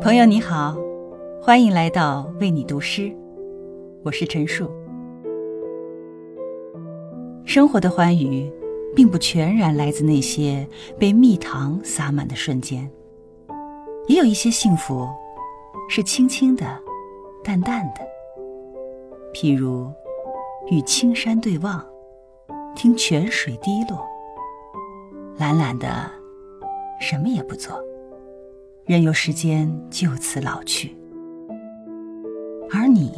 朋友你好，欢迎来到为你读诗，我是陈树。生活的欢愉，并不全然来自那些被蜜糖洒满的瞬间，也有一些幸福是轻轻的、淡淡的。譬如与青山对望，听泉水滴落，懒懒的，什么也不做。任由时间就此老去，而你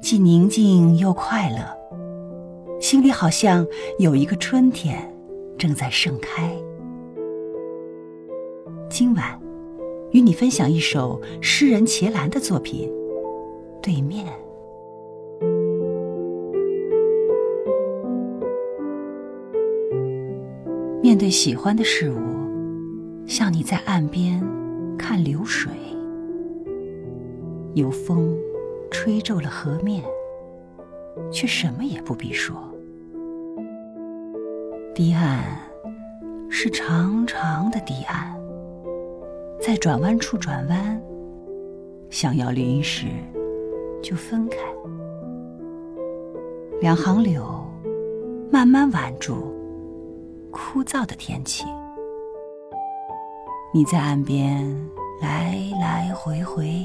既宁静又快乐，心里好像有一个春天正在盛开。今晚与你分享一首诗人茄兰的作品《对面》。面对喜欢的事物，像你在岸边。看流水，有风吹皱了河面，却什么也不必说。堤岸是长长的堤岸，在转弯处转弯，想要临时就分开。两行柳慢慢挽住枯燥的天气。你在岸边来来回回，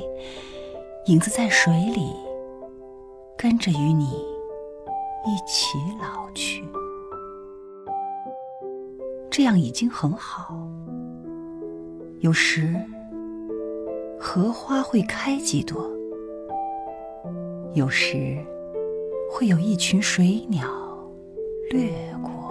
影子在水里跟着与你一起老去，这样已经很好。有时荷花会开几朵，有时会有一群水鸟掠过。